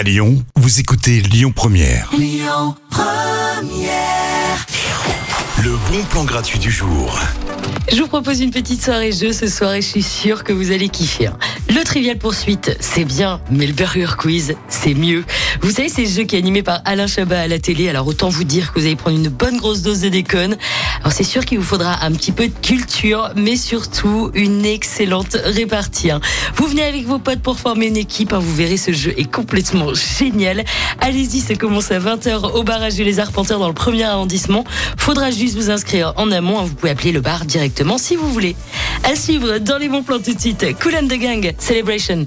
À Lyon, vous écoutez Lyon Première. Le bon plan gratuit du jour. Je vous propose une petite soirée jeu ce soir et je suis sûre que vous allez kiffer. Le Trivial Poursuite, c'est bien, mais le Burger Quiz, c'est mieux. Vous savez, c'est ce jeu qui est animé par Alain Chabat à la télé, alors autant vous dire que vous allez prendre une bonne grosse dose de déconne. Alors c'est sûr qu'il vous faudra un petit peu de culture, mais surtout une excellente répartie. hein. Vous venez avec vos potes pour former une équipe, hein, vous verrez, ce jeu est complètement génial. Allez-y, ça commence à 20h au barrage de Les Arpenteurs dans le premier arrondissement. Faudra juste vous inscrire en amont, hein, vous pouvez appeler le bar directement si vous voulez. À suivre dans les bons plans tout de suite, Cool and the Gang, Celebration.